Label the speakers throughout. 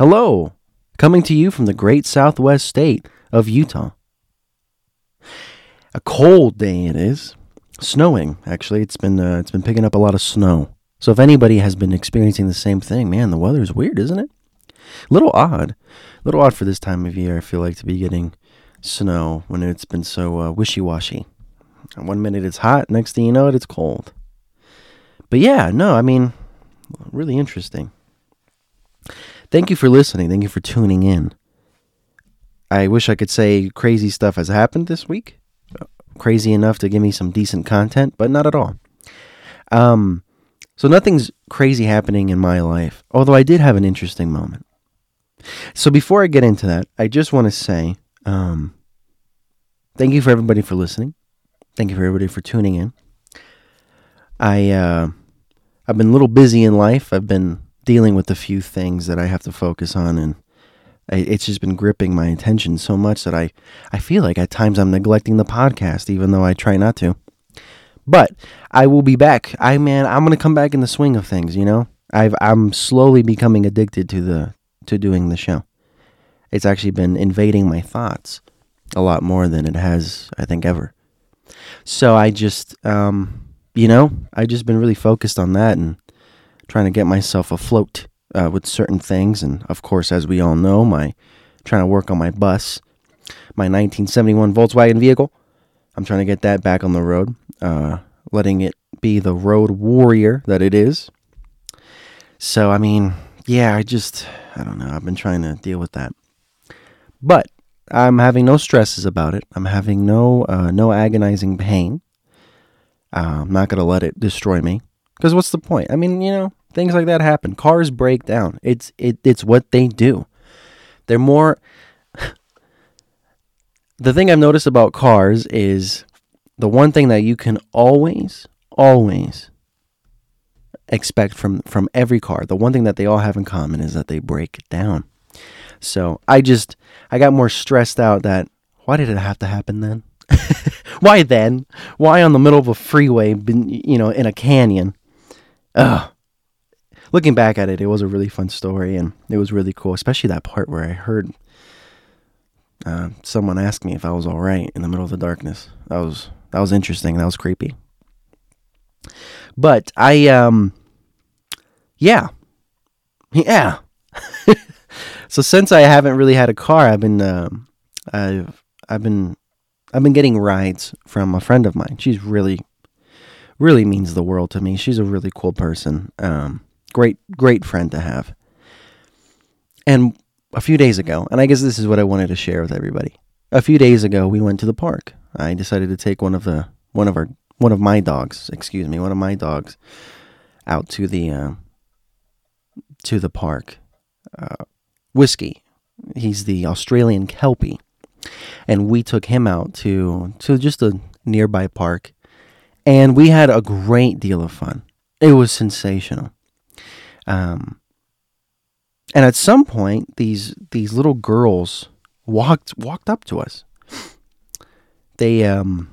Speaker 1: Hello, coming to you from the great southwest state of Utah. A cold day it is. Snowing, actually. It's been uh, it's been picking up a lot of snow. So if anybody has been experiencing the same thing, man, the weather is weird, isn't it? A little odd. A little odd for this time of year, I feel like, to be getting snow when it's been so uh, wishy washy. One minute it's hot, next thing you know it, it's cold. But yeah, no, I mean, really interesting. Thank you for listening. Thank you for tuning in. I wish I could say crazy stuff has happened this week. Crazy enough to give me some decent content, but not at all. Um, so nothing's crazy happening in my life, although I did have an interesting moment. So before I get into that, I just want to say um, thank you for everybody for listening. Thank you for everybody for tuning in. I uh, I've been a little busy in life. I've been dealing with a few things that I have to focus on, and I, it's just been gripping my attention so much that I I feel like at times I'm neglecting the podcast, even though I try not to. But I will be back. I man, I'm gonna come back in the swing of things. You know, I've I'm slowly becoming addicted to the to doing the show. It's actually been invading my thoughts a lot more than it has, I think, ever. So I just, um, you know, I just been really focused on that and trying to get myself afloat uh, with certain things. And of course, as we all know, my trying to work on my bus, my 1971 Volkswagen vehicle. I'm trying to get that back on the road, uh, letting it be the road warrior that it is. So, I mean, yeah, I just, I don't know. I've been trying to deal with that. But I'm having no stresses about it. I'm having no uh, no agonizing pain. Uh, I'm not gonna let it destroy me. Because what's the point? I mean, you know, things like that happen. Cars break down. It's it it's what they do. They're more. the thing I've noticed about cars is the one thing that you can always always expect from from every car. The one thing that they all have in common is that they break down. So I just I got more stressed out that why did it have to happen then? why then? Why on the middle of a freeway, you know, in a canyon? Ugh. Looking back at it, it was a really fun story and it was really cool, especially that part where I heard uh, someone ask me if I was all right in the middle of the darkness. That was that was interesting. That was creepy. But I um yeah. Yeah. So since I haven't really had a car, I've been um, I've I've been I've been getting rides from a friend of mine. She's really really means the world to me. She's a really cool person. Um, great great friend to have. And a few days ago, and I guess this is what I wanted to share with everybody. A few days ago, we went to the park. I decided to take one of the one of our one of my dogs, excuse me, one of my dogs out to the uh, to the park. Uh, whiskey. He's the Australian Kelpie. And we took him out to, to just a nearby park. And we had a great deal of fun. It was sensational. Um, and at some point, these these little girls walked walked up to us. They um,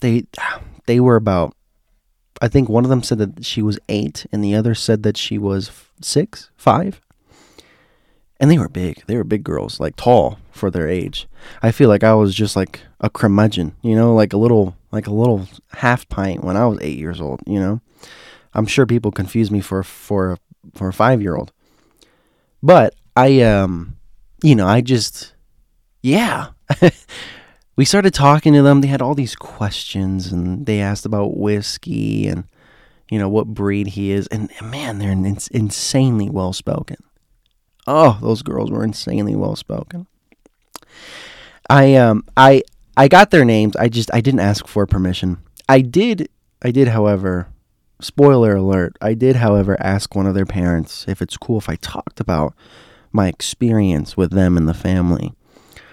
Speaker 1: they they were about. I think one of them said that she was eight, and the other said that she was six, five and they were big. They were big girls, like tall for their age. I feel like I was just like a curmudgeon, you know, like a little like a little half pint when I was eight years old. You know, I'm sure people confuse me for for for a five year old, but I um, you know, I just yeah. we started talking to them. They had all these questions, and they asked about whiskey and you know what breed he is, and man, they're insanely well spoken Oh, those girls were insanely well spoken. I um I I got their names. I just I didn't ask for permission. I did I did, however, spoiler alert, I did, however, ask one of their parents if it's cool if I talked about my experience with them and the family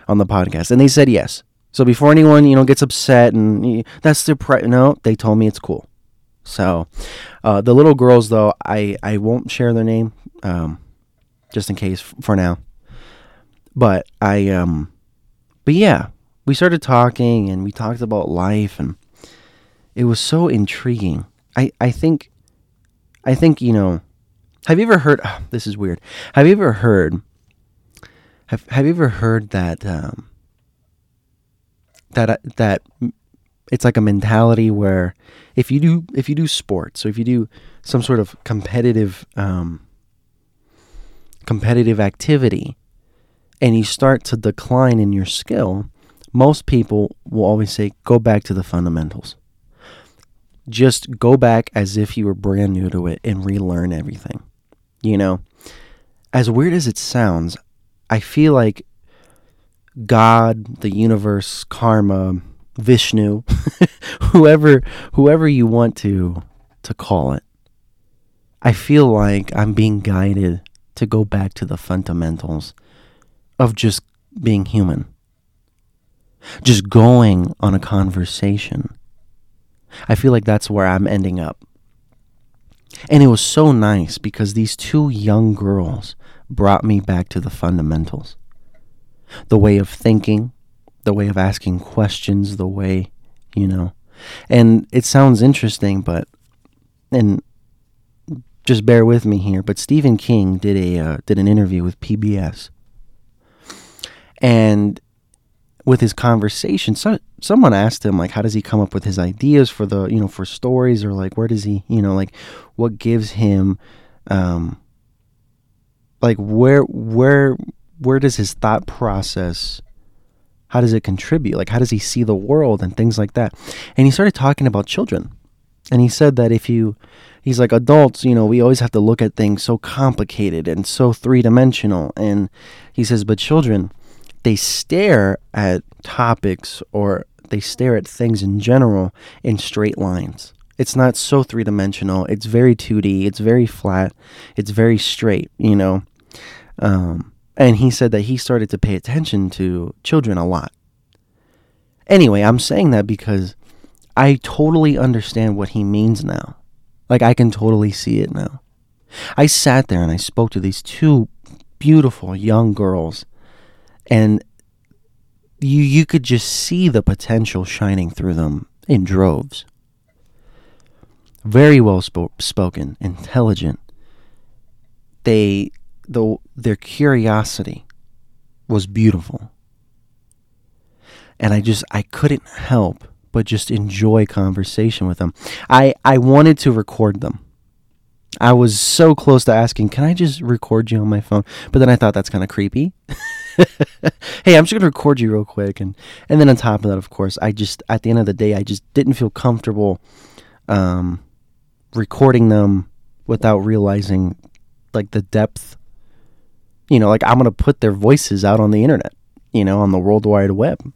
Speaker 1: on the podcast. And they said yes. So before anyone, you know, gets upset and that's their pri- no, they told me it's cool. So, uh, the little girls though, I I won't share their name. Um, just in case for now. But I um but yeah, we started talking and we talked about life and it was so intriguing. I I think I think, you know, Have you ever heard? Oh, this is weird. Have you ever heard? Have Have you ever heard that? Um, that uh, that it's like a mentality where if you do if you do sports, so if you do some sort of competitive um, competitive activity, and you start to decline in your skill, most people will always say, "Go back to the fundamentals." Just go back as if you were brand new to it and relearn everything. You know, as weird as it sounds, I feel like God, the universe, karma, Vishnu, whoever whoever you want to to call it. I feel like I'm being guided to go back to the fundamentals of just being human. Just going on a conversation. I feel like that's where I'm ending up. And it was so nice because these two young girls brought me back to the fundamentals the way of thinking, the way of asking questions, the way, you know. And it sounds interesting, but, and just bear with me here, but Stephen King did a uh, did an interview with PBS, and with his conversation, so, someone asked him like, how does he come up with his ideas for the you know for stories, or like where does he you know like what gives him, um, like where where where does his thought process how does it contribute? Like how does he see the world and things like that? And he started talking about children. And he said that if you he's like adults you know we always have to look at things so complicated and so three-dimensional. And he says but children they stare at topics or they stare at things in general in straight lines. It's not so three-dimensional. It's very 2d it's very flat. It's very straight you know? Um, and he said that he started to pay attention to children a lot. Anyway i'm saying that because i totally understand what he means now. Like I can totally see it now. I sat there and I spoke to these two beautiful young girls and you you could just see the potential shining through them in droves. Very well spo- spoken, intelligent. They the their curiosity was beautiful. And I just I couldn't help but just enjoy conversation with them. I, I wanted to record them. I was so close to asking, can I just record you on my phone? But then I thought that's kind of creepy. hey, I'm just to record you real quick. And, and then on top of that, of course, I just, at the end of the day, I just didn't feel comfortable um, recording them without realizing like the depth. You know, like I'm to put their voices out on the internet, you know, on the World Wide Web.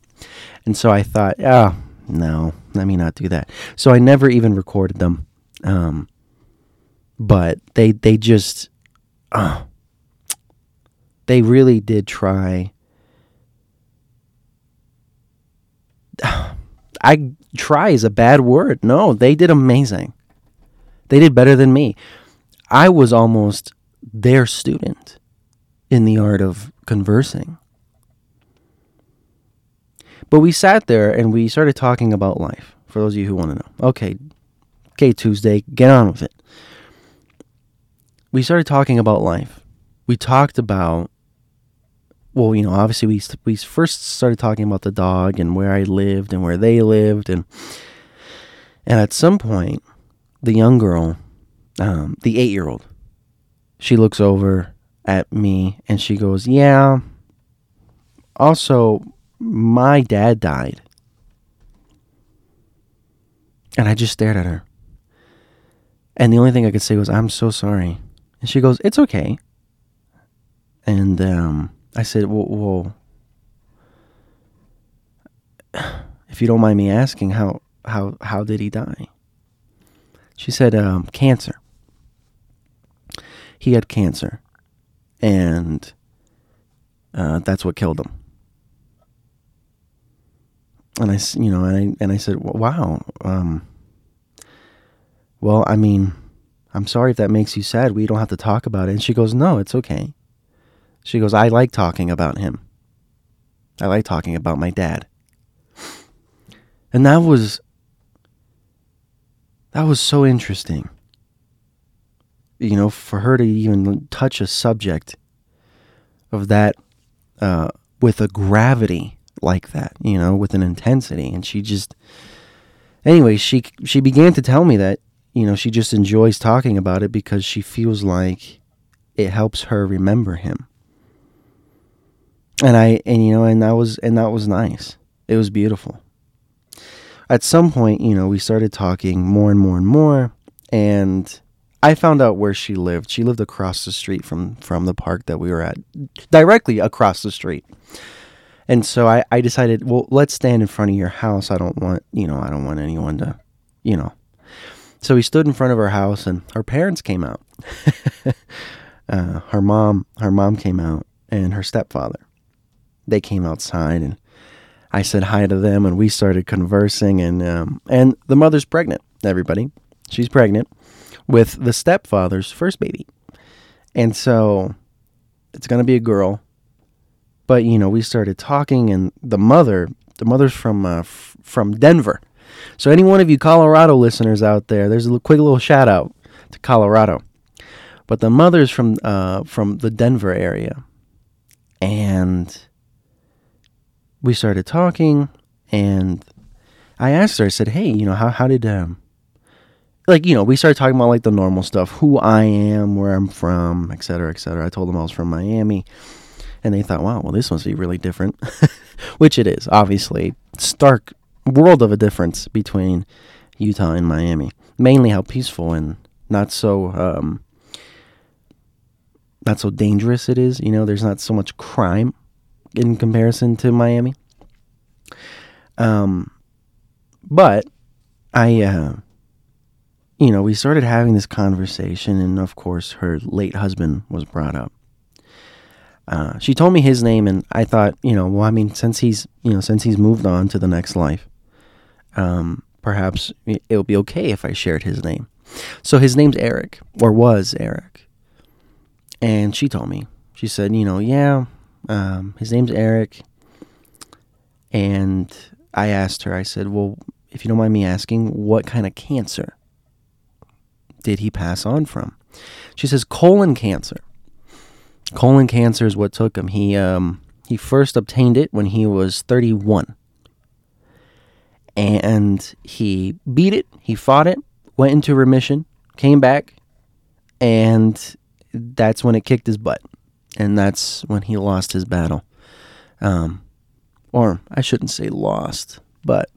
Speaker 1: And so I thought, yeah, no, let me not do that. So I never even recorded them. Um, but they they just uh, they really did try. I try is a bad word. No, they did amazing. They did better than me. I was almost their student in the art of conversing. But we sat there and we started talking about life. For those of you who want to know, okay, okay, Tuesday, get on with it. We started talking about life. We talked about, well, you know, obviously we we first started talking about the dog and where I lived and where they lived, and and at some point, the young girl, um, the eight year old, she looks over at me and she goes, "Yeah." Also, my dad died. And I just stared at her. And the only thing I could say was, I'm so sorry. And she goes, It's okay. And um, I said, well, if you don't mind me asking, how, how, how did he die? She said, um, Cancer. He had cancer. And uh, that's what killed him and I, you know, and I, and I said, wow. Um, well, I mean, I'm sorry if that makes you sad. We don't have to talk about it. And she goes, no, it's okay. She goes, I like talking about him. I like talking about my dad. And that was, that was so interesting. you know, for her to even touch a subject of that uh, with a gravity like that, you know, with an intensity, and she just, anyway, she she began to tell me that you know she just enjoys talking about it because she feels like it helps her remember him. And I and you know and that was and that was nice. It was beautiful. At some point, you know, we started talking more and more and more and I found out where she lived. She lived across the street from from the park that we were at, directly across the street. And so I, I decided, well, let's stand in front of your house. I don't want, you know, I don't want anyone to, you know. So we stood in front of her house, and her parents came out. uh, her mom, her mom came out, and her stepfather. They came outside, and I said hi to them, and we started conversing. And um, and the mother's pregnant. Everybody, she's pregnant with the stepfather's first baby. And so it's going to be a girl. But, you know, we started talking, and the mother, the mother's from, uh, f- from Denver. So, any one of you Colorado listeners out there, there's a quick little shout out to Colorado. But the mother's from, uh, from the Denver area. And we started talking, and I asked her, I said, hey, you know, how, how did, um, like you know we started talking about like the normal stuff who i am where i'm from et cetera et cetera. I told them i was from miami and they thought wow well this must be really different which it is obviously. Stark world of a difference between utah and miami. Mainly how peaceful and not so um, not so dangerous it is you know? There's not so much crime in comparison to miami um but i uh you know, we started having this conversation, and of course, her late husband was brought up. Uh, she told me his name, and I thought, you know, well, I mean, since he's, you know, since he's moved on to the next life, um, perhaps it would be okay if I shared his name. So his name's Eric, or was Eric. And she told me, she said, you know, yeah, um, his name's Eric. And I asked her, I said, well, if you don't mind me asking, what kind of cancer did he pass on from? She says colon cancer. Colon cancer is what took him. He um, he first obtained it when he was 31. And he beat it, he fought it, went into remission, came back, and that's when it kicked his butt. And that's when he lost his battle. Um, or I shouldn't say lost, but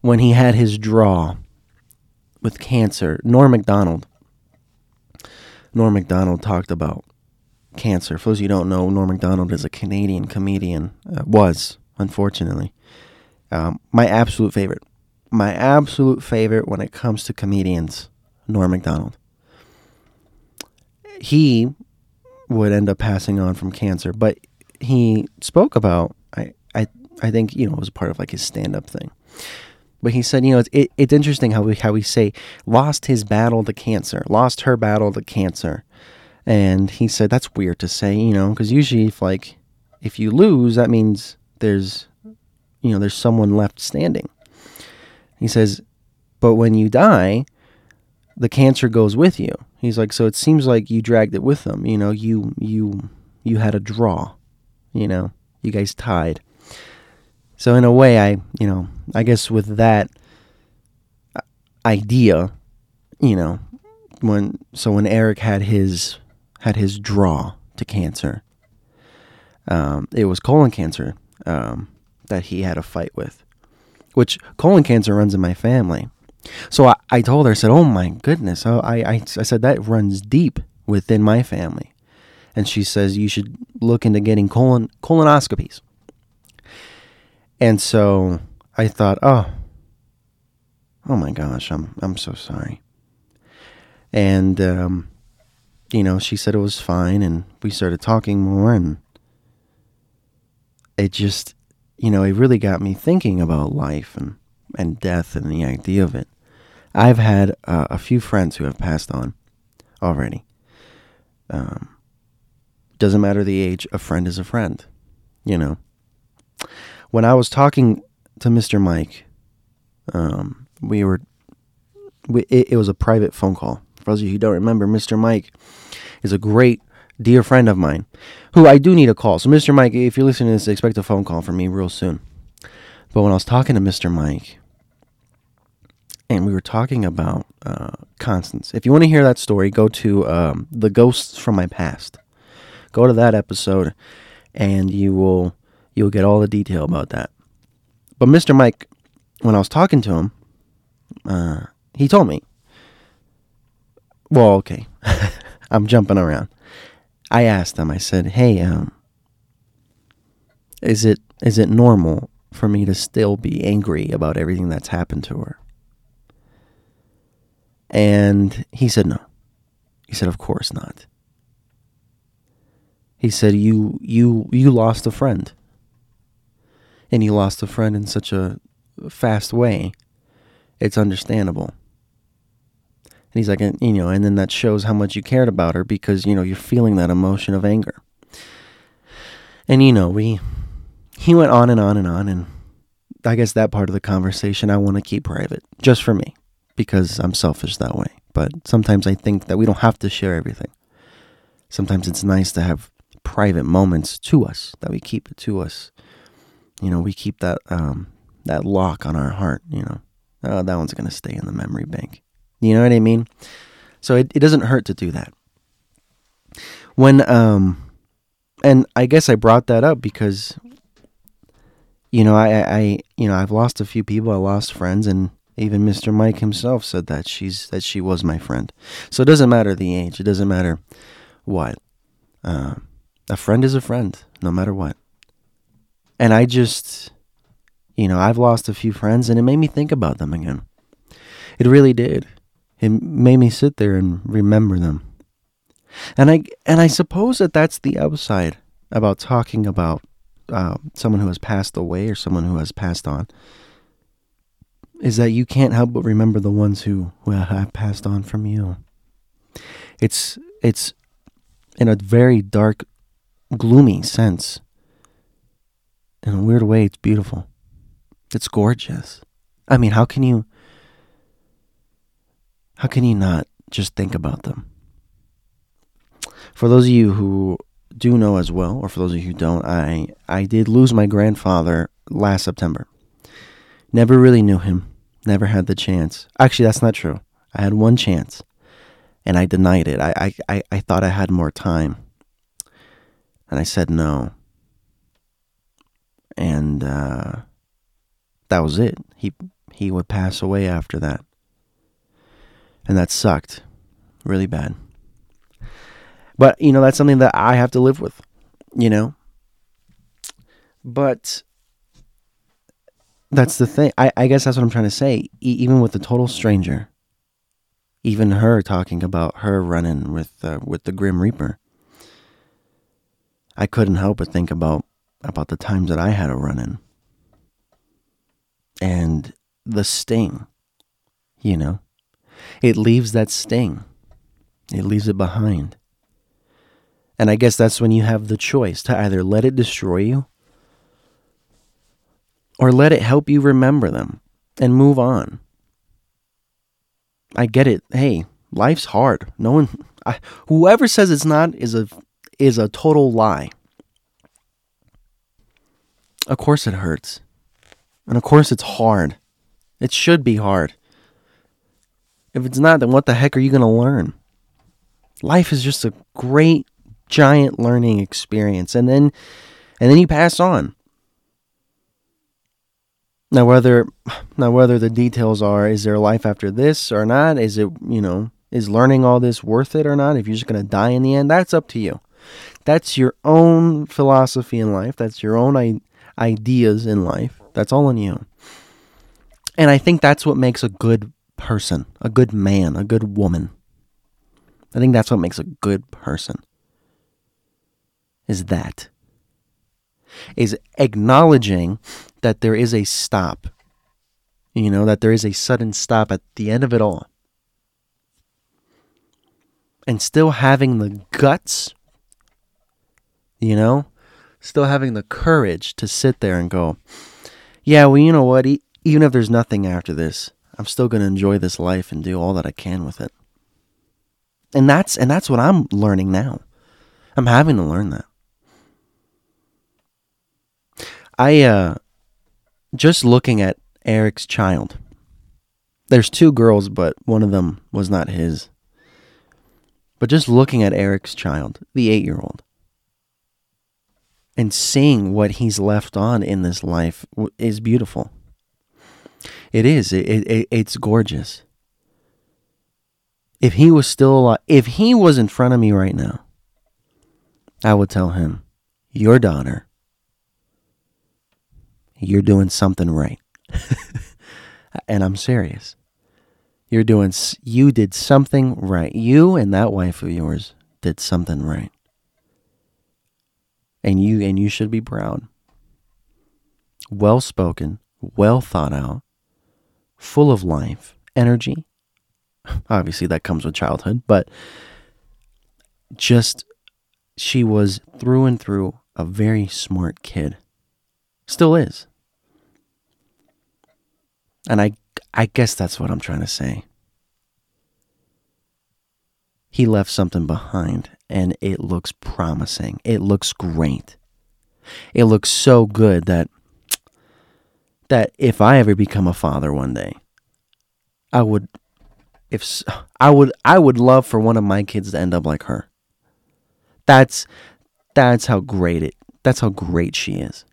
Speaker 1: when he had his draw with cancer. Norm Macdonald. Norm Macdonald talked about cancer. For those of you who don't know, Norm Macdonald is a Canadian comedian. Uh, was, unfortunately. Um, my absolute favorite. My absolute favorite when it comes to comedians, Norm Macdonald. He would end up passing on from cancer, but he spoke about I I I think you know it was part of like his stand up thing. But he said, you know, it's, it, it's interesting how we how we say lost his battle to cancer, lost her battle to cancer, and he said that's weird to say, you know, because usually if like if you lose, that means there's you know there's someone left standing. He says, but when you die, the cancer goes with you. He's like, so it seems like you dragged it with them. You know, you you you had a draw. You know, you guys tied. So in a way, I you know I guess with that idea, you know, when so when Eric had his had his draw to cancer, um, it was colon cancer um, that he had a fight with, which colon cancer runs in my family. So I, I told her, I said, "Oh my goodness!" I, I I said that runs deep within my family, and she says you should look into getting colon colonoscopies. And so I thought, oh, oh my gosh, I'm I'm so sorry. And um, you know, she said it was fine, and we started talking more, and it just, you know, it really got me thinking about life and and death and the idea of it. I've had uh, a few friends who have passed on already. Um, doesn't matter the age, a friend is a friend, you know when I was talking to Mr. Mike, um, we were, we, it, it, was a private phone call For those of you who don't remember, Mr. Mike is a great dear friend of mine who I do need a call. So, Mr. Mike, if you're listening to this, expect a phone call from me real soon. But when I was talking to Mr. Mike, and we were talking about uh, Constance. If you want to hear that story, go to um, the Ghosts from My Past. Go to that episode, and you will you'll get all the detail about that. But Mr. Mike, when I was talking to him, uh, he told me. Well, okay, I'm jumping around. I asked him. I said, "Hey, um, is it is it normal for me to still be angry about everything that's happened to her?" And he said, No. He said, Of course not. He said, You you you lost a friend. And you lost a friend in such a fast way. It's understandable. And he's like, and, you know, and then that shows how much you cared about her because, you know, you're feeling that emotion of anger. And, you know, we, he went on and on and on. And I guess that part of the conversation I want to keep private just for me because I'm selfish that way. But sometimes I think that we don't have to share everything. Sometimes it's nice to have private moments to us that we keep it to us. You know, we keep that um, that lock on our heart. You know, oh, that one's gonna stay in the memory bank. You know what I mean? So it, it doesn't hurt to do that. When um, and I guess I brought that up because you know I I you know I've lost a few people. I lost friends and even Mr. Mike himself said that she's that she was my friend. So it doesn't matter the age. It doesn't matter what. Uh, a friend is a friend, no matter what. And I just, you know, I've lost a few friends, and it made me think about them again. It really did. It made me sit there and remember them. And I and I suppose that that's the upside about talking about uh, someone who has passed away or someone who has passed on is that you can't help but remember the ones who, who have passed on from you. It's it's in a very dark, gloomy sense. In a weird way, it's beautiful. It's gorgeous. I mean, how can you how can you not just think about them? For those of you who do know as well, or for those of you who don't, I I did lose my grandfather last September. Never really knew him. Never had the chance. Actually, that's not true. I had one chance, and I denied it. I, I, I thought I had more time, and I said no. And uh, that was it. He he would pass away after that, and that sucked, really bad. But you know that's something that I have to live with, you know. But that's the thing. I, I guess that's what I'm trying to say. E- even with the total stranger, even her talking about her running with uh, with the Grim Reaper, I couldn't help but think about about the times that I had a run in, and the sting. You know, it leaves that sting. It leaves it behind. And I guess that's when you have the choice to either let it destroy you or let it help you remember them and move on. I get it. Hey, life's hard. No one I, whoever says it's not is a is a total lie. Of course it hurts. And of course it's hard. It should be hard. If it's not, then what the heck are you going to learn? Life is just a great giant learning experience and then and then you pass on. Now whether now whether the details are is there life after this or not, is it, you know, is learning all this worth it or not? If you're just going to die in the end, that's up to you. That's your own philosophy in life. That's your own I- ideas in life. That's all on you. And I think that's what makes a good person, a good man, a good woman. I think that's what makes a good person. Is that is acknowledging that there is a stop. You know, that there is a sudden stop at the end of it all. And still having the guts, you know, still having the courage to sit there and go, yeah, well, you know what? even if there's nothing after this, I'm still going to enjoy this life and do all that I can with it. And that's and that's what I'm learning now. I'm having to learn that. I uh just looking at Eric's child. There's two girls, but one of them was not his. But just looking at Eric's child, the 8-year-old, and seeing what he's left on in this life is beautiful. It is. It, it, it's gorgeous. If he was still alive, if he was in front of me right now, I would tell him, Your daughter, you're doing something right. and I'm serious. You're doing, you did something right. You and that wife of yours did something right. And you, and you should be proud. Well spoken, well thought out, full of life, energy. Obviously, that comes with childhood, but just she was through and through a very smart kid. Still is. And I I guess that's what I'm trying to say. He left something behind and it looks promising. It looks great. It looks so good that that if I ever become a father one day, I would if I would I would love for one of my kids to end up like her. That's that's how great it that's how great she is.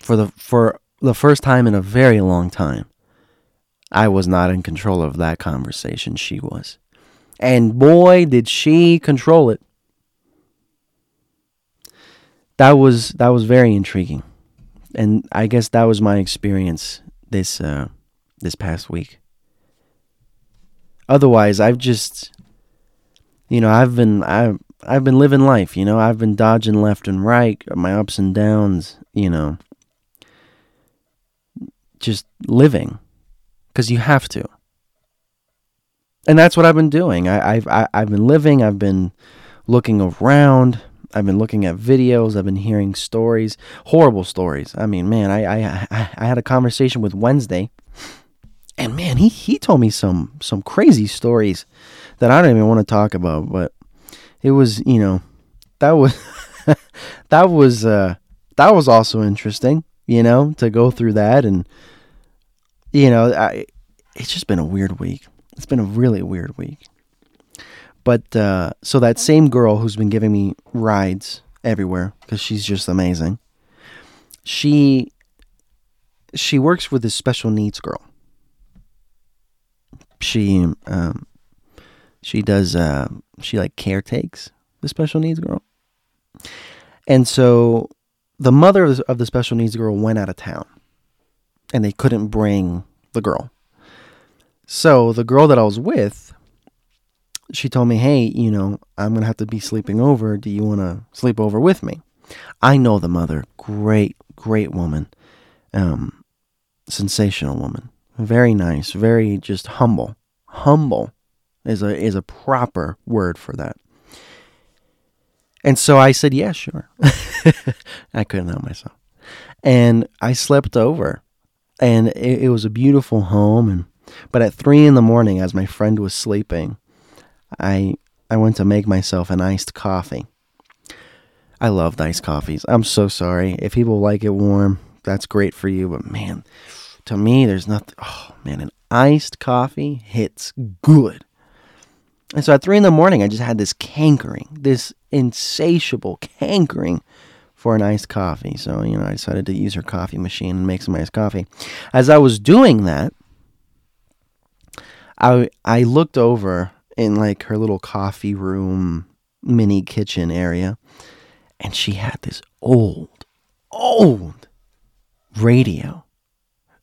Speaker 1: For the for the first time in a very long time, I was not in control of that conversation. She was. And boy, did she control it that was that was very intriguing, and I guess that was my experience this uh, this past week. Otherwise, I've just, you know, I've been I I've been living life. You know, I've been dodging left and right, my ups and downs. You know, just living, because you have to. And that's what I've been doing. I, I've I, I've been living. I've been looking around I've been looking at videos. I've been hearing stories, horrible stories. I mean, man, I I I had a conversation with Wednesday, and man, he he told me some some crazy stories that I don't even want to talk about. But it was, you know, that was that was uh that was also interesting, you know, to go through that and you know, I it's just been a weird week. It's been a really weird week. But uh, so that same girl who's been giving me rides everywhere because she's just amazing. She she works with this special needs girl. She um she does uh she like caretakes the special needs girl. And so the mother of the special needs girl went out of town and they couldn't bring the girl. So the girl that I was with she told me, hey, you know, I'm going to have to be sleeping over. Do you want to sleep over with me? I know the mother. Great, great woman. Um, sensational woman. Very nice. Very just humble. Humble is a is a proper word for that. And so I said, yeah, sure. I couldn't help myself. And I slept over. And it, it was a beautiful home. And but at three in the morning, as my friend was sleeping, I I went to make myself an iced coffee. I love iced coffees. I'm so sorry. If people like it warm, that's great for you, but man, to me there's nothing oh man, an iced coffee hits good. And so at three in the morning I just had this cankering, this insatiable cankering for an iced coffee. So, you know, I decided to use her coffee machine and make some iced coffee. As I was doing that, I I looked over in like her little coffee room mini kitchen area and she had this old old radio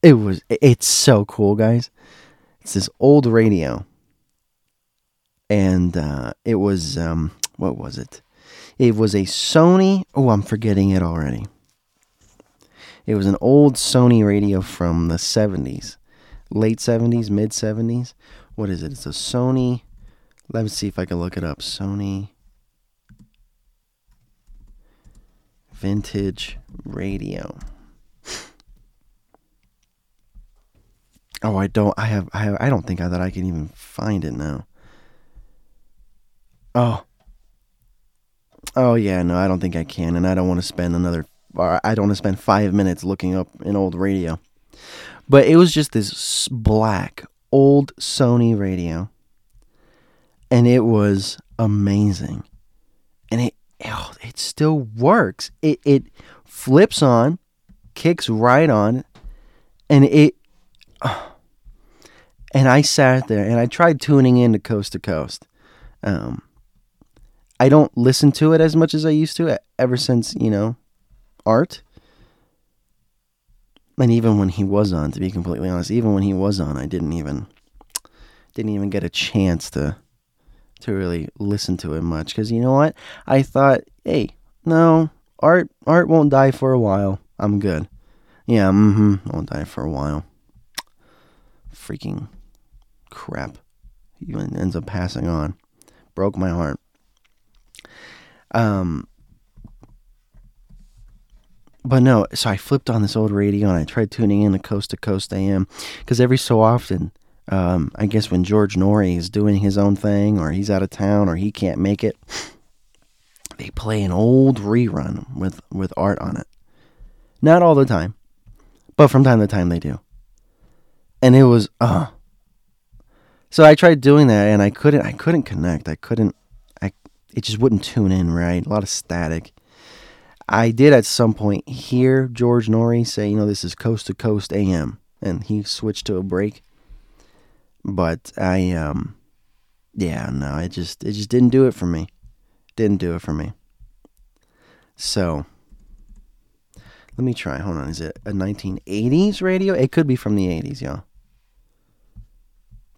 Speaker 1: it was it's so cool guys it's this old radio and uh, it was um, what was it it was a sony oh i'm forgetting it already it was an old sony radio from the 70s late 70s mid 70s what is it it's a sony let me see if I can look it up. Sony vintage radio. Oh, I don't. I have. I have. I don't think I, that I can even find it now. Oh. Oh yeah, no, I don't think I can, and I don't want to spend another. Or I don't want to spend five minutes looking up an old radio. But it was just this black old Sony radio, and it was amazing, and it oh, it still works. It it flips on, kicks right on, and it. Oh, and I sat there and I tried tuning in to Coast to Coast. Um, I don't listen to it as much as I used to ever since, you know, art. And even when he was on, to be completely honest, even when he was on, I didn't even didn't even get a chance to to really listen to it much cuz you know what? I thought, "Hey, no, art art won't die for a while. I'm good." Yeah, mhm, won't die for a while. Freaking crap. He ends up passing on. Broke my heart. Um, but no, so I flipped on this old radio and I tried tuning in to Coast to Coast AM because every so often, um, I guess when George Noory is doing his own thing or he's out of town or he can't make it, they play an old rerun with, with art on it. Not all the time, but from time to time they do. And it was, uh, so I tried doing that and I couldn't, I couldn't connect. I couldn't, it just wouldn't tune in right. A lot of static. I did at some point hear George Noory say, you know, this is coast to coast AM, and he switched to a break. But I, um, yeah, no, it just it just didn't do it for me. Didn't do it for me. So let me try. Hold on. Is it a 1980s radio? It could be from the 80s, y'all.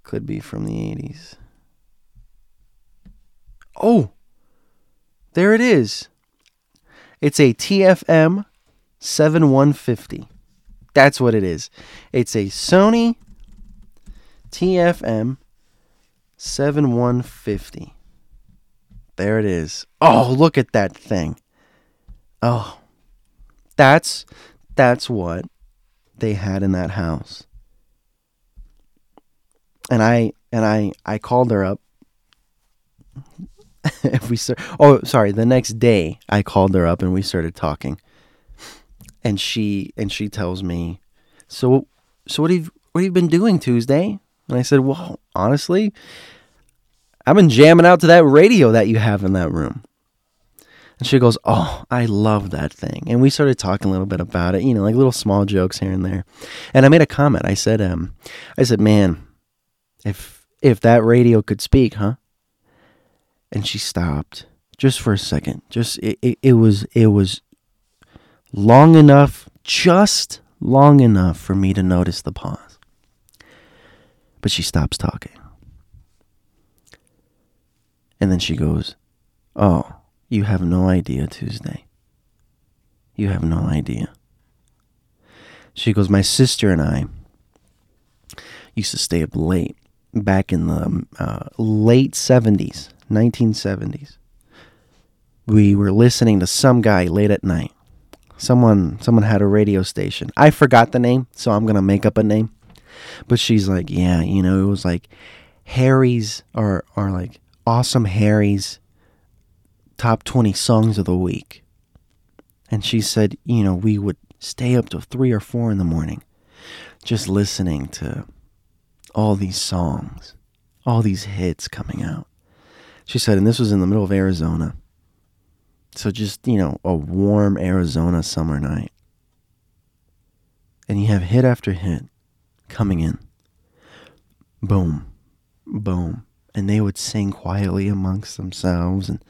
Speaker 1: Could be from the 80s. Oh, there it is. It's a TFM 7150. That's what it is. It's a Sony TFM 7150. There it is. Oh, look at that thing. Oh. That's that's what they had in that house. And I and I I called her up we start, oh sorry the next day i called her up and we started talking. And she and she tells me so so what have what have you been doing tuesday? And i said well honestly i've been jamming out to that radio that you have in that room. And she goes oh i love that thing. And we started talking a little bit about it you know like little small jokes here and there. And i made a comment. I said um i said man if if that radio could speak huh and she stopped just for a second. Just it, it, it was it was long enough, just long enough for me to notice the pause. But she stops talking. And then she goes, Oh, you have no idea, Tuesday. You have no idea. She goes, My sister and I used to stay up late back in the uh, late 70s 1970s. We were listening to some guy late at night. Someone someone had a radio station. I forgot the name, so I'm going to make up a name. But she's like, "Yeah, you know, it was like Harry's or or like Awesome Harry's top 20 songs of the week." And she said, "You know, we would stay up till 3 or 4 in the morning just listening to all these songs, all these hits coming out. She said, and this was in the middle of Arizona. So just, you know, a warm Arizona summer night. And you have hit after hit coming in. Boom, boom. And they would sing quietly amongst themselves. And,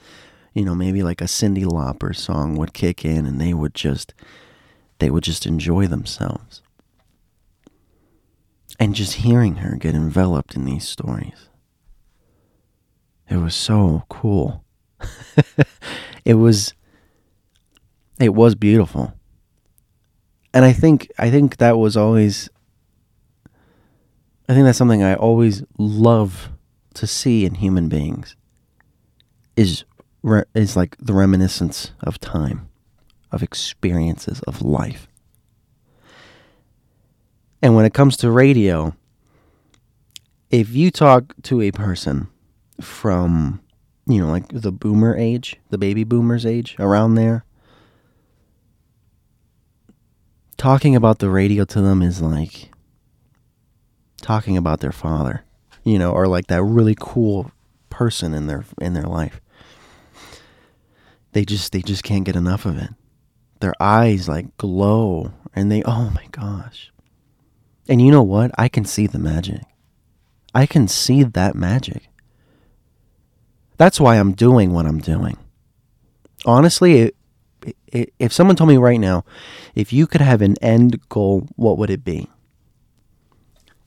Speaker 1: you know, maybe like a Cyndi Lauper song would kick in and they would just, they would just enjoy themselves. And just hearing her get enveloped in these stories it was so cool. it was it was beautiful. And I think I think that was always I think that's something I always love to see in human beings is is like the reminiscence of time, of experiences of life. And when it comes to radio, if you talk to a person from, you know, like the boomer age, the baby boomers age, around there, talking about the radio to them is like talking about their father, you know, or like that really cool person in their in their life. They just they just can't get enough of it. Their eyes like glow and they oh my gosh. And you know what? I can see the magic. I can see that magic. That's why I'm doing what I'm doing. Honestly, it, it, if someone told me right now, if you could have an end goal, what would it be?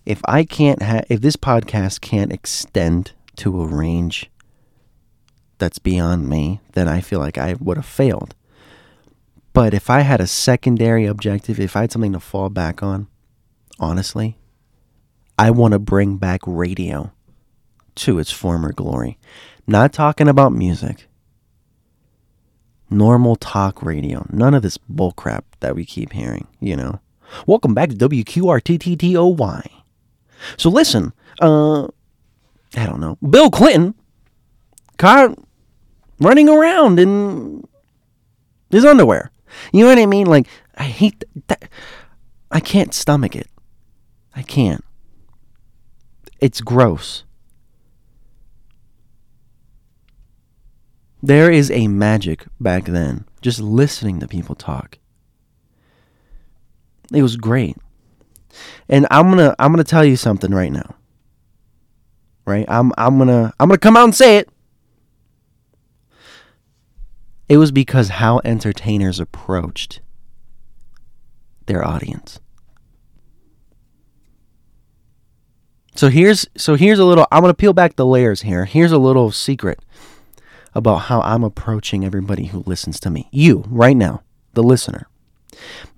Speaker 1: If I can't have, if this podcast can't extend to a range that's beyond me, then I feel like I would have failed. But if I had a secondary objective, if I had something to fall back on, honestly, I want to bring back radio to its former glory. Not talking about music. Normal talk radio. None of this bullcrap that we keep hearing, you know. Welcome back to WQRTTTOY. So listen, uh I don't know. Bill Clinton caught running around in his underwear. You know what I mean? Like I hate that. I can't stomach it. I can't. It's gross. There is a magic back then just listening to people talk. It was great. And I'm going to I'm going to tell you something right now. Right? I'm I'm going to I'm going to come out and say it. It was because how entertainers approached their audience. So here's so here's a little I'm going to peel back the layers here. Here's a little secret about how I'm approaching everybody who listens to me. You right now, the listener.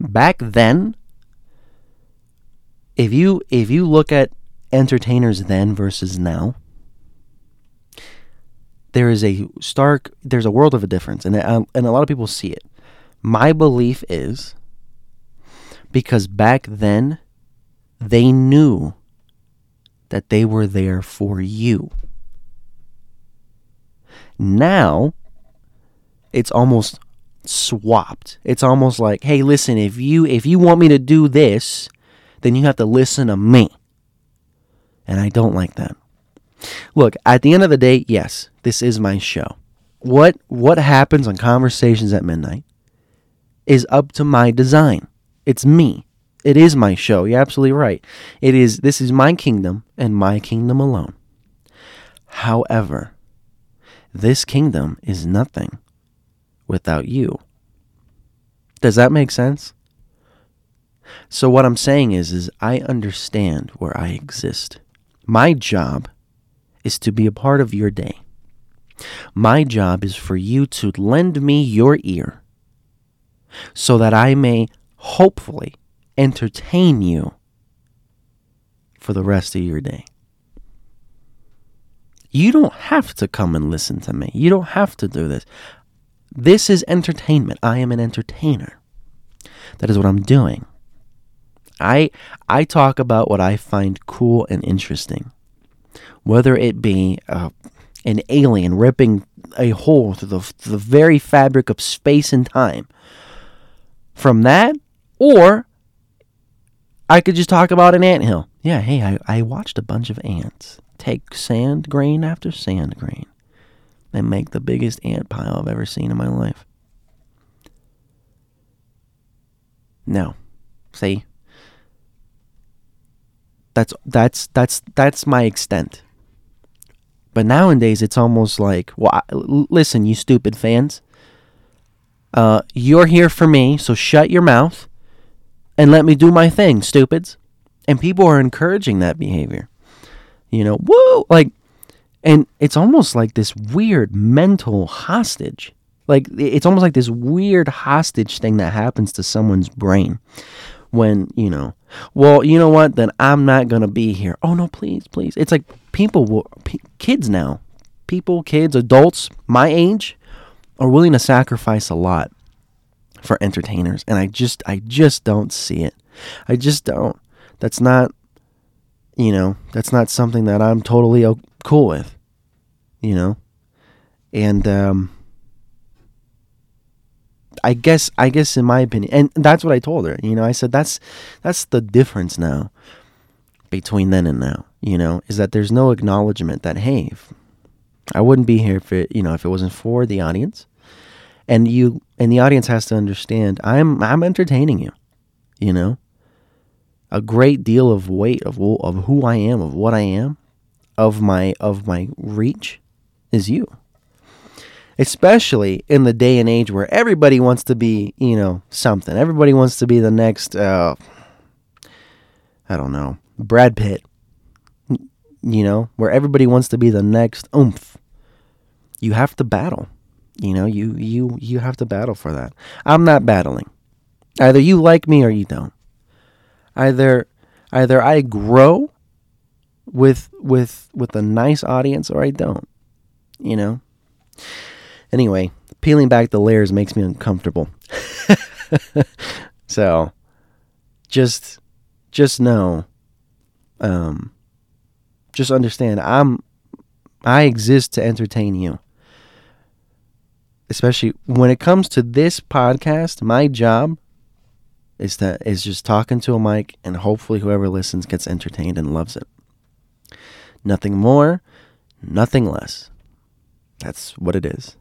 Speaker 1: Back then, if you if you look at entertainers then versus now, there is a stark there's a world of a difference and uh, and a lot of people see it. My belief is because back then they knew that they were there for you. Now, it's almost swapped. It's almost like, "Hey, listen, if you if you want me to do this, then you have to listen to me." And I don't like that. Look, at the end of the day, yes, this is my show. What what happens on conversations at midnight is up to my design. It's me. It is my show. You're absolutely right. It is this is my kingdom and my kingdom alone. However, this kingdom is nothing without you. Does that make sense? So what I'm saying is is I understand where I exist. My job is to be a part of your day. My job is for you to lend me your ear so that I may hopefully entertain you for the rest of your day. You don't have to come and listen to me. You don't have to do this. This is entertainment. I am an entertainer. That is what I'm doing. I I talk about what I find cool and interesting. Whether it be uh, an alien ripping a hole through the, the very fabric of space and time. From that, or I could just talk about an ant hill. Yeah, hey, I, I watched a bunch of ants take sand grain after sand grain and make the biggest ant pile I've ever seen in my life. No. See? That's that's that's that's my extent. But nowadays it's almost like, well, I, listen, you stupid fans. Uh, you're here for me, so shut your mouth and let me do my thing, stupids. And people are encouraging that behavior. You know, woo! Like, and it's almost like this weird mental hostage. Like, it's almost like this weird hostage thing that happens to someone's brain when, you know, well, you know what? Then I'm not going to be here. Oh, no, please, please. It's like people, will, p- kids now, people, kids, adults my age are willing to sacrifice a lot for entertainers and I just I just don't see it. I just don't. That's not you know, that's not something that I'm totally cool with, you know? And, um, I guess, I guess in my opinion, and that's what I told her, you know, I said, that's, that's the difference now between then and now, you know, is that there's no acknowledgement that, hey, I wouldn't be here if it, you know, if it wasn't for the audience. And you, and the audience has to understand I'm, I'm entertaining you, you know? A great deal of weight of of who I am, of what I am, of my of my reach is you. Especially in the day and age where everybody wants to be, you know, something. Everybody wants to be the next uh I don't know, Brad Pitt. You know, where everybody wants to be the next oomph. You have to battle. You know, you you you have to battle for that. I'm not battling. Either you like me or you don't either either I grow with with with a nice audience or I don't. You know? Anyway, peeling back the layers makes me uncomfortable. so just just know um just understand I'm I exist to entertain you. Especially when it comes to this podcast, my job is that is just talking to a mic and hopefully whoever listens gets entertained and loves it. Nothing more, nothing less. That's what it is.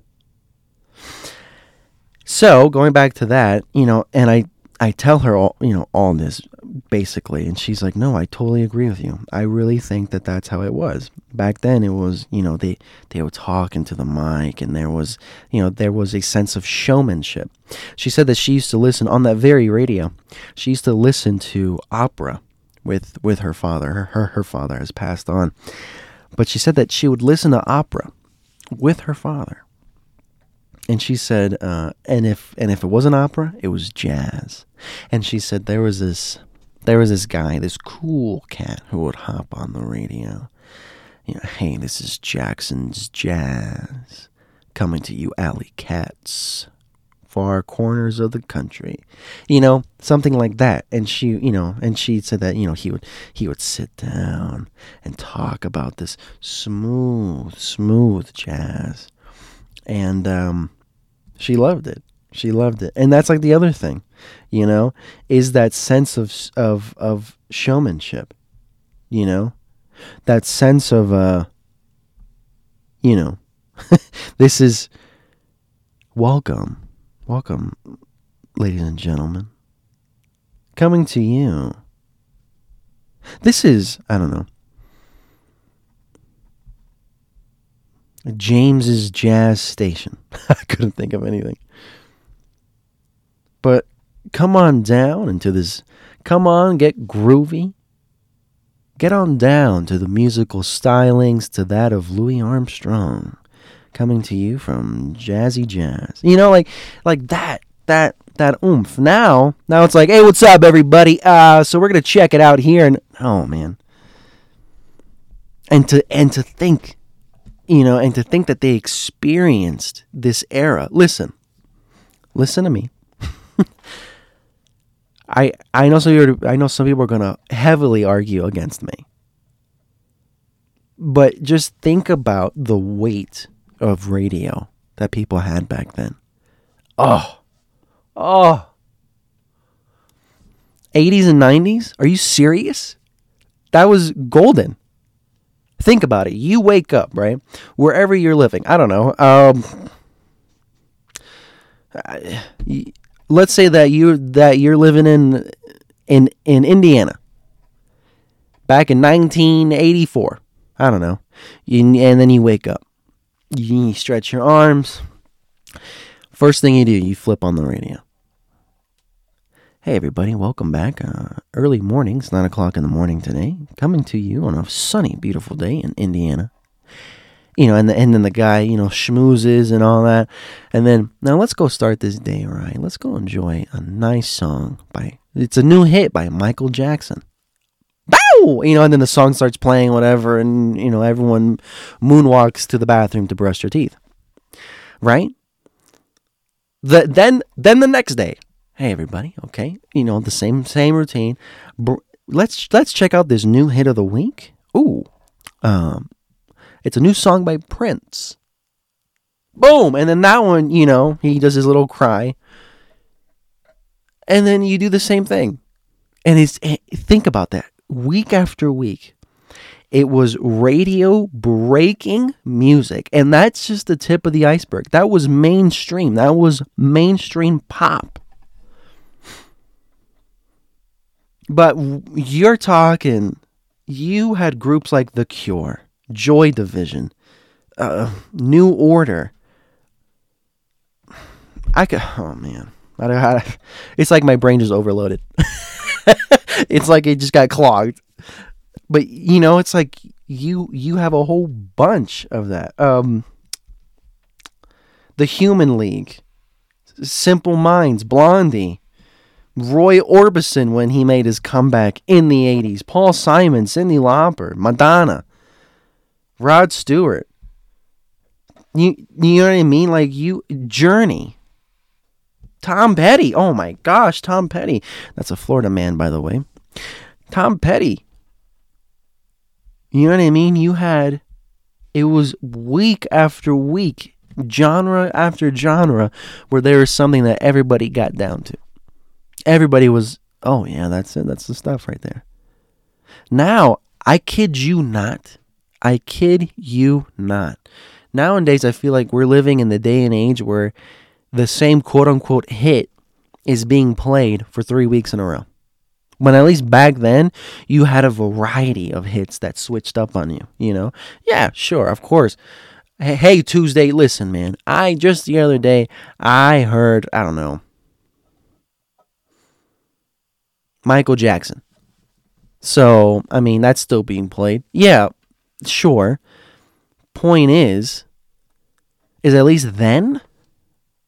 Speaker 1: So, going back to that, you know, and I I tell her all, you know, all this basically, and she's like, "No, I totally agree with you. I really think that that's how it was back then. It was, you know, they they were talking to the mic, and there was, you know, there was a sense of showmanship." She said that she used to listen on that very radio. She used to listen to opera with with her father. Her her, her father has passed on, but she said that she would listen to opera with her father and she said, uh, and if and if it wasn't opera, it was jazz. And she said there was this there was this guy, this cool cat who would hop on the radio. You know, hey, this is Jackson's Jazz coming to you, alley cats, far corners of the country. You know, something like that. And she, you know, and she said that you know he would he would sit down and talk about this smooth, smooth jazz and um, she loved it. She loved it, and that's like the other thing, you know, is that sense of of of showmanship, you know, that sense of uh, you know, this is welcome, welcome, ladies and gentlemen, coming to you. This is I don't know James's Jazz Station. I couldn't think of anything. But come on down into this. Come on, get groovy. Get on down to the musical stylings to that of Louis Armstrong, coming to you from Jazzy Jazz. You know, like like that that that oomph. Now, now it's like, hey, what's up, everybody? Uh, so we're gonna check it out here, and oh man, and to and to think you know, and to think that they experienced this era. Listen, listen to me. I I know some I know some people are gonna heavily argue against me, but just think about the weight of radio that people had back then. Oh, oh. 80s and 90s? Are you serious? That was golden. Think about it. You wake up, right? Wherever you're living. I don't know. Um, let's say that you that you're living in in in Indiana back in 1984. I don't know. You, and then you wake up. You stretch your arms. First thing you do, you flip on the radio. Hey, everybody, welcome back. Uh, early mornings, 9 o'clock in the morning today, coming to you on a sunny, beautiful day in Indiana. You know, and, the, and then the guy, you know, schmoozes and all that. And then, now let's go start this day right. Let's go enjoy a nice song by, it's a new hit by Michael Jackson. Bow! You know, and then the song starts playing, whatever, and, you know, everyone moonwalks to the bathroom to brush their teeth. Right? The, then, then the next day, hey everybody, okay, you know the same same routine. let's let's check out this new hit of the week. Ooh, um, it's a new song by Prince. Boom, and then that one, you know, he does his little cry, and then you do the same thing, and it's eh, think about that week after week. It was radio breaking music, and that's just the tip of the iceberg. That was mainstream. That was mainstream pop. But you're talking, you had groups like The Cure, Joy Division, uh, New Order. I could, oh man, I don't how to, it's like my brain just overloaded. it's like it just got clogged. But you know, it's like you you have a whole bunch of that. Um, the Human League, Simple Minds, Blondie, Roy Orbison when he made his comeback in the 80s, Paul Simon, Cyndi Lauper, Madonna, Rod Stewart. You, you know what I mean? Like you, Journey, Tom Petty. Oh my gosh, Tom Petty. That's a Florida man, by the way. Tom Petty. You know what I mean? You had, it was week after week, genre after genre, where there was something that everybody got down to everybody was, oh yeah, that's it. That's the stuff right there. Now, I kid you not. I kid you not. Nowadays, I feel like we're living in the day and age where the same quote unquote hit is being played for three weeks in a row. When at least back then, you had a variety of hits that switched up on you, you know? Yeah, sure, of course. Hey, Tuesday, listen, man. I just the other day, I heard, I don't know, Michael Jackson. So, I mean, that's still being played. Yeah, sure. Point is, is at least then,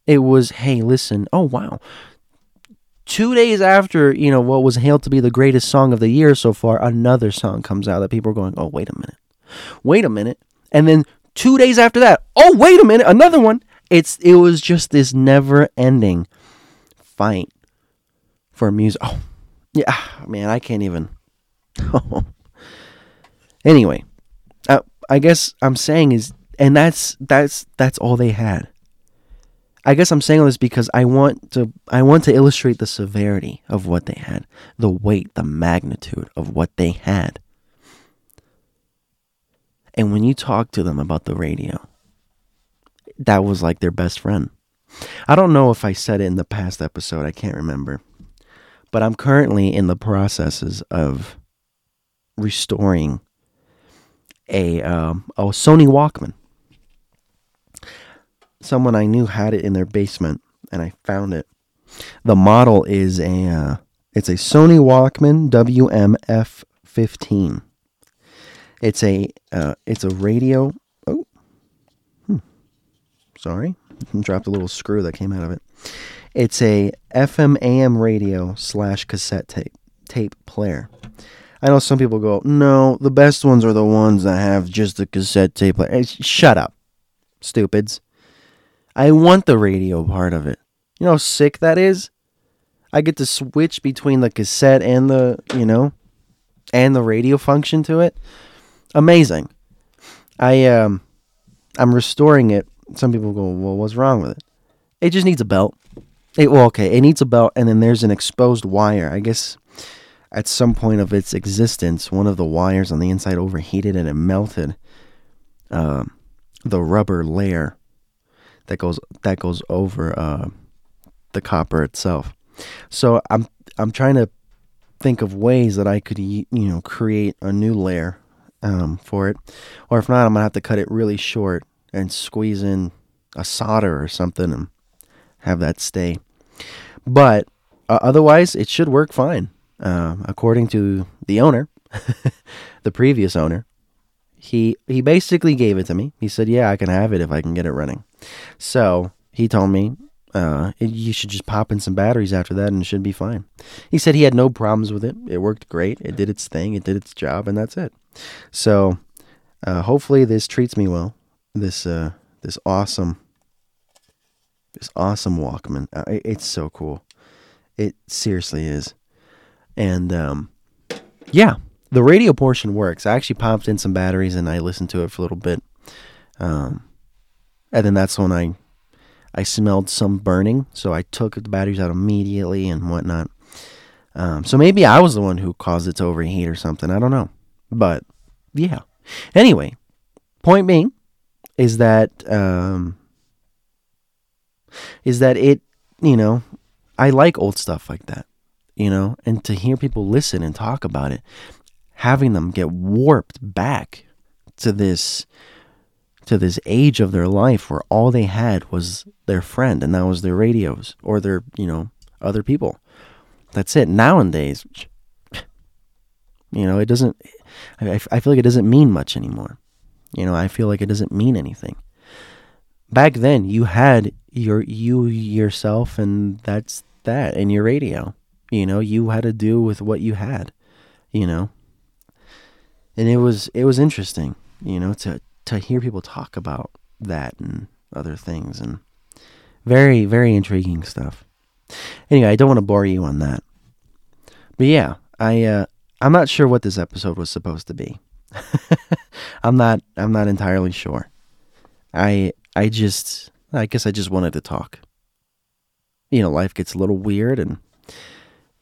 Speaker 1: it was, hey, listen, oh, wow. Two days after, you know, what was hailed to be the greatest song of the year so far, another song comes out that people are going, oh, wait a minute. Wait a minute. And then two days after that, oh, wait a minute, another one. It's It was just this never ending fight for music. Oh, yeah, man, I can't even. anyway, uh, I guess I'm saying is, and that's that's that's all they had. I guess I'm saying all this because I want to I want to illustrate the severity of what they had, the weight, the magnitude of what they had. And when you talk to them about the radio, that was like their best friend. I don't know if I said it in the past episode, I can't remember. But I'm currently in the processes of restoring a um, a Sony Walkman. Someone I knew had it in their basement, and I found it. The model is a uh, it's a Sony Walkman WMF15. It's a uh, it's a radio. Oh, hmm. sorry, dropped a little screw that came out of it. It's a FM AM radio slash cassette tape tape player. I know some people go, no, the best ones are the ones that have just the cassette tape player. Shut up, stupids. I want the radio part of it. You know how sick that is? I get to switch between the cassette and the, you know, and the radio function to it. Amazing. I um I'm restoring it. Some people go, "Well, what's wrong with it?" It just needs a belt. It, well, okay, it needs a belt, and then there's an exposed wire. I guess at some point of its existence, one of the wires on the inside overheated and it melted uh, the rubber layer that goes that goes over uh, the copper itself. So I'm I'm trying to think of ways that I could you know create a new layer um, for it, or if not, I'm gonna have to cut it really short and squeeze in a solder or something and have that stay. But uh, otherwise, it should work fine. Uh, according to the owner, the previous owner, he he basically gave it to me. He said, "Yeah, I can have it if I can get it running." So he told me uh, you should just pop in some batteries after that, and it should be fine. He said he had no problems with it. It worked great. It did its thing. It did its job, and that's it. So uh, hopefully, this treats me well. This uh, this awesome this awesome Walkman. Uh, it's so cool. It seriously is. And um, yeah, the radio portion works. I actually popped in some batteries and I listened to it for a little bit. Um, and then that's when I I smelled some burning, so I took the batteries out immediately and whatnot. Um, so maybe I was the one who caused it to overheat or something. I don't know, but yeah. Anyway, point being is that um, is that it you know I like old stuff like that, you know, and to hear people listen and talk about it, having them get warped back to this to this age of their life where all they had was their friend and that was their radios or their, you know, other people. That's it. Nowadays, you know, it doesn't, I, I feel like it doesn't mean much anymore. You know, I feel like it doesn't mean anything. Back then, you had your, you yourself, and that's that, and your radio. You know, you had to do with what you had, you know. And it was, it was interesting, you know, to, to hear people talk about that and other things and very very intriguing stuff. Anyway, I don't want to bore you on that. But yeah, I uh, I'm not sure what this episode was supposed to be. I'm not I'm not entirely sure. I I just I guess I just wanted to talk. You know, life gets a little weird and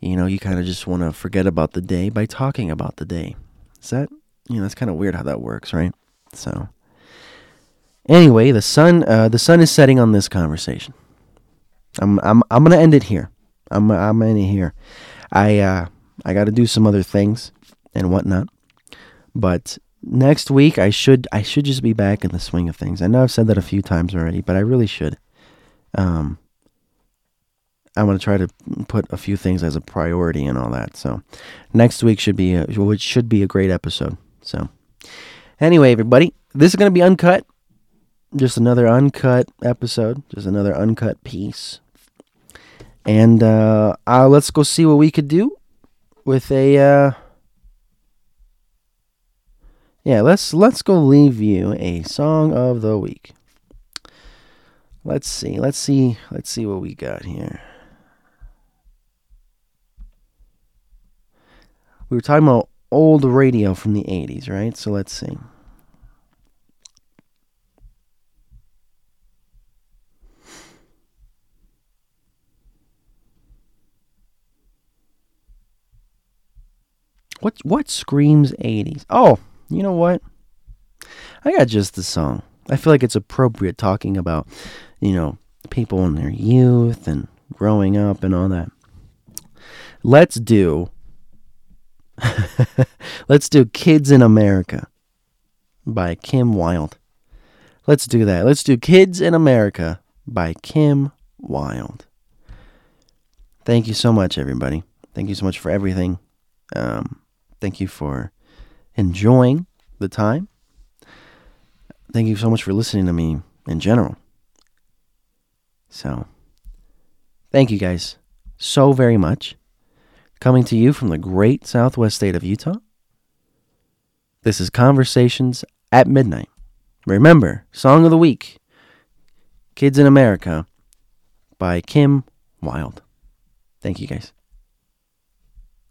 Speaker 1: you know, you kind of just want to forget about the day by talking about the day. Is that, you know, that's kind of weird how that works, right? So, anyway, the sun uh, the sun is setting on this conversation. I'm I'm I'm gonna end it here. I'm I'm ending here. I uh, I got to do some other things and whatnot, but next week I should I should just be back in the swing of things. I know I've said that a few times already, but I really should. Um, I'm gonna try to put a few things as a priority and all that. So next week should be a, which should be a great episode. So. Anyway, everybody, this is going to be uncut. Just another uncut episode, just another uncut piece. And uh, uh, let's go see what we could do with a. Uh, yeah, let's let's go leave you a song of the week. Let's see. Let's see. Let's see what we got here. We were talking about old radio from the 80s, right? So let's see. What what screams 80s? Oh, you know what? I got just the song. I feel like it's appropriate talking about, you know, people in their youth and growing up and all that. Let's do Let's do Kids in America by Kim Wilde. Let's do that. Let's do Kids in America by Kim Wilde. Thank you so much, everybody. Thank you so much for everything. Um, thank you for enjoying the time. Thank you so much for listening to me in general. So, thank you guys so very much coming to you from the great southwest state of Utah. This is Conversations at Midnight. Remember, Song of the Week Kids in America by Kim Wilde. Thank you guys.